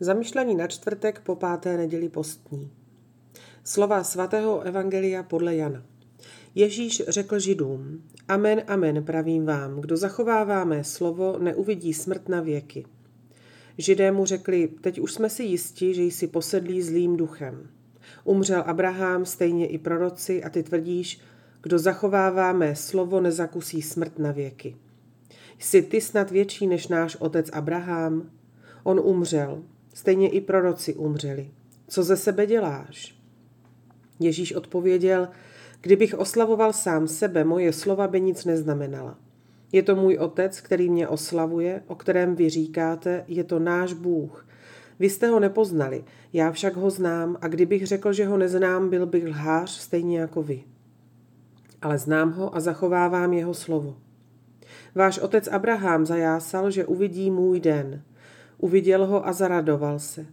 Zamyšlení na čtvrtek po páté neděli postní. Slova svatého Evangelia podle Jana. Ježíš řekl židům, amen, amen, pravím vám, kdo zachovává mé slovo, neuvidí smrt na věky. Židé mu řekli, teď už jsme si jisti, že jsi posedlý zlým duchem. Umřel Abraham, stejně i proroci, a ty tvrdíš, kdo zachovává mé slovo, nezakusí smrt na věky. Jsi ty snad větší než náš otec Abraham? On umřel, stejně i proroci umřeli. Co ze sebe děláš? Ježíš odpověděl, kdybych oslavoval sám sebe, moje slova by nic neznamenala. Je to můj otec, který mě oslavuje, o kterém vy říkáte, je to náš Bůh. Vy jste ho nepoznali, já však ho znám a kdybych řekl, že ho neznám, byl bych lhář stejně jako vy. Ale znám ho a zachovávám jeho slovo. Váš otec Abraham zajásal, že uvidí můj den. Uviděl ho a zaradoval se.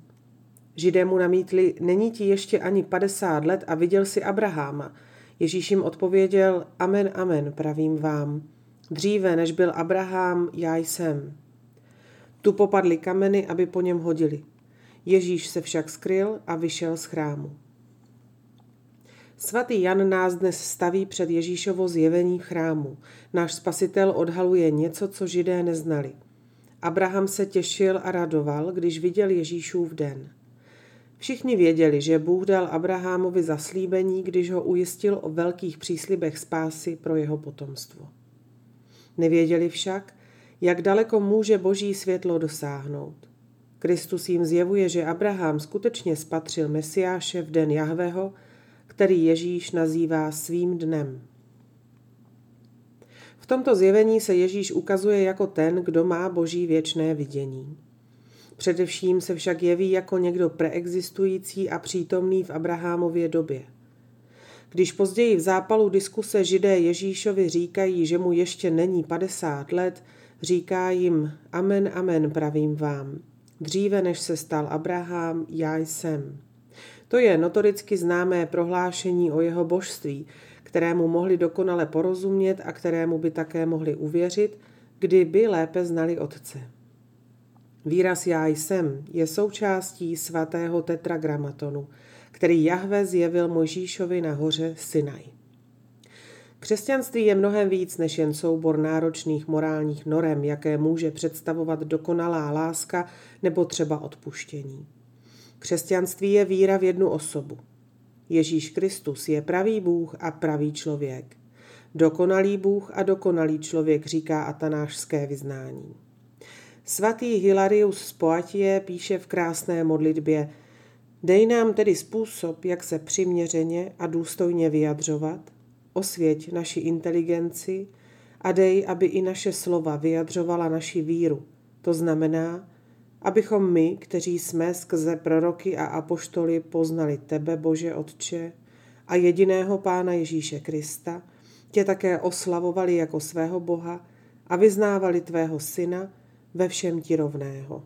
Židé mu namítli, není ti ještě ani 50 let a viděl si Abraháma. Ježíš jim odpověděl, amen, amen, pravím vám. Dříve, než byl Abraham, já jsem. Tu popadly kameny, aby po něm hodili. Ježíš se však skryl a vyšel z chrámu. Svatý Jan nás dnes staví před Ježíšovo zjevení v chrámu. Náš spasitel odhaluje něco, co židé neznali. Abraham se těšil a radoval, když viděl Ježíšův den. Všichni věděli, že Bůh dal Abrahamovi zaslíbení, když ho ujistil o velkých příslibech spásy pro jeho potomstvo. Nevěděli však, jak daleko může boží světlo dosáhnout. Kristus jim zjevuje, že Abraham skutečně spatřil Mesiáše v den Jahveho, který Ježíš nazývá svým dnem. V tomto zjevení se Ježíš ukazuje jako ten, kdo má boží věčné vidění. Především se však jeví jako někdo preexistující a přítomný v Abrahamově době. Když později v zápalu diskuse židé Ježíšovi říkají, že mu ještě není 50 let, říká jim Amen, amen, pravím vám. Dříve než se stal Abraham, já jsem. To je notoricky známé prohlášení o jeho božství, kterému mohli dokonale porozumět a kterému by také mohli uvěřit, kdyby lépe znali Otce. Výraz já jsem je součástí svatého tetragramatonu, který Jahve zjevil Mojžíšovi na hoře Sinaj. Křesťanství je mnohem víc než jen soubor náročných morálních norem, jaké může představovat dokonalá láska nebo třeba odpuštění. Křesťanství je víra v jednu osobu. Ježíš Kristus je pravý Bůh a pravý člověk. Dokonalý Bůh a dokonalý člověk, říká atanášské vyznání. Svatý Hilarius z Poatie píše v krásné modlitbě Dej nám tedy způsob, jak se přiměřeně a důstojně vyjadřovat, osvěť naši inteligenci a dej, aby i naše slova vyjadřovala naši víru. To znamená, abychom my, kteří jsme skrze proroky a apoštoly poznali tebe, Bože Otče, a jediného Pána Ježíše Krista, tě také oslavovali jako svého Boha a vyznávali tvého Syna ve všem ti rovného.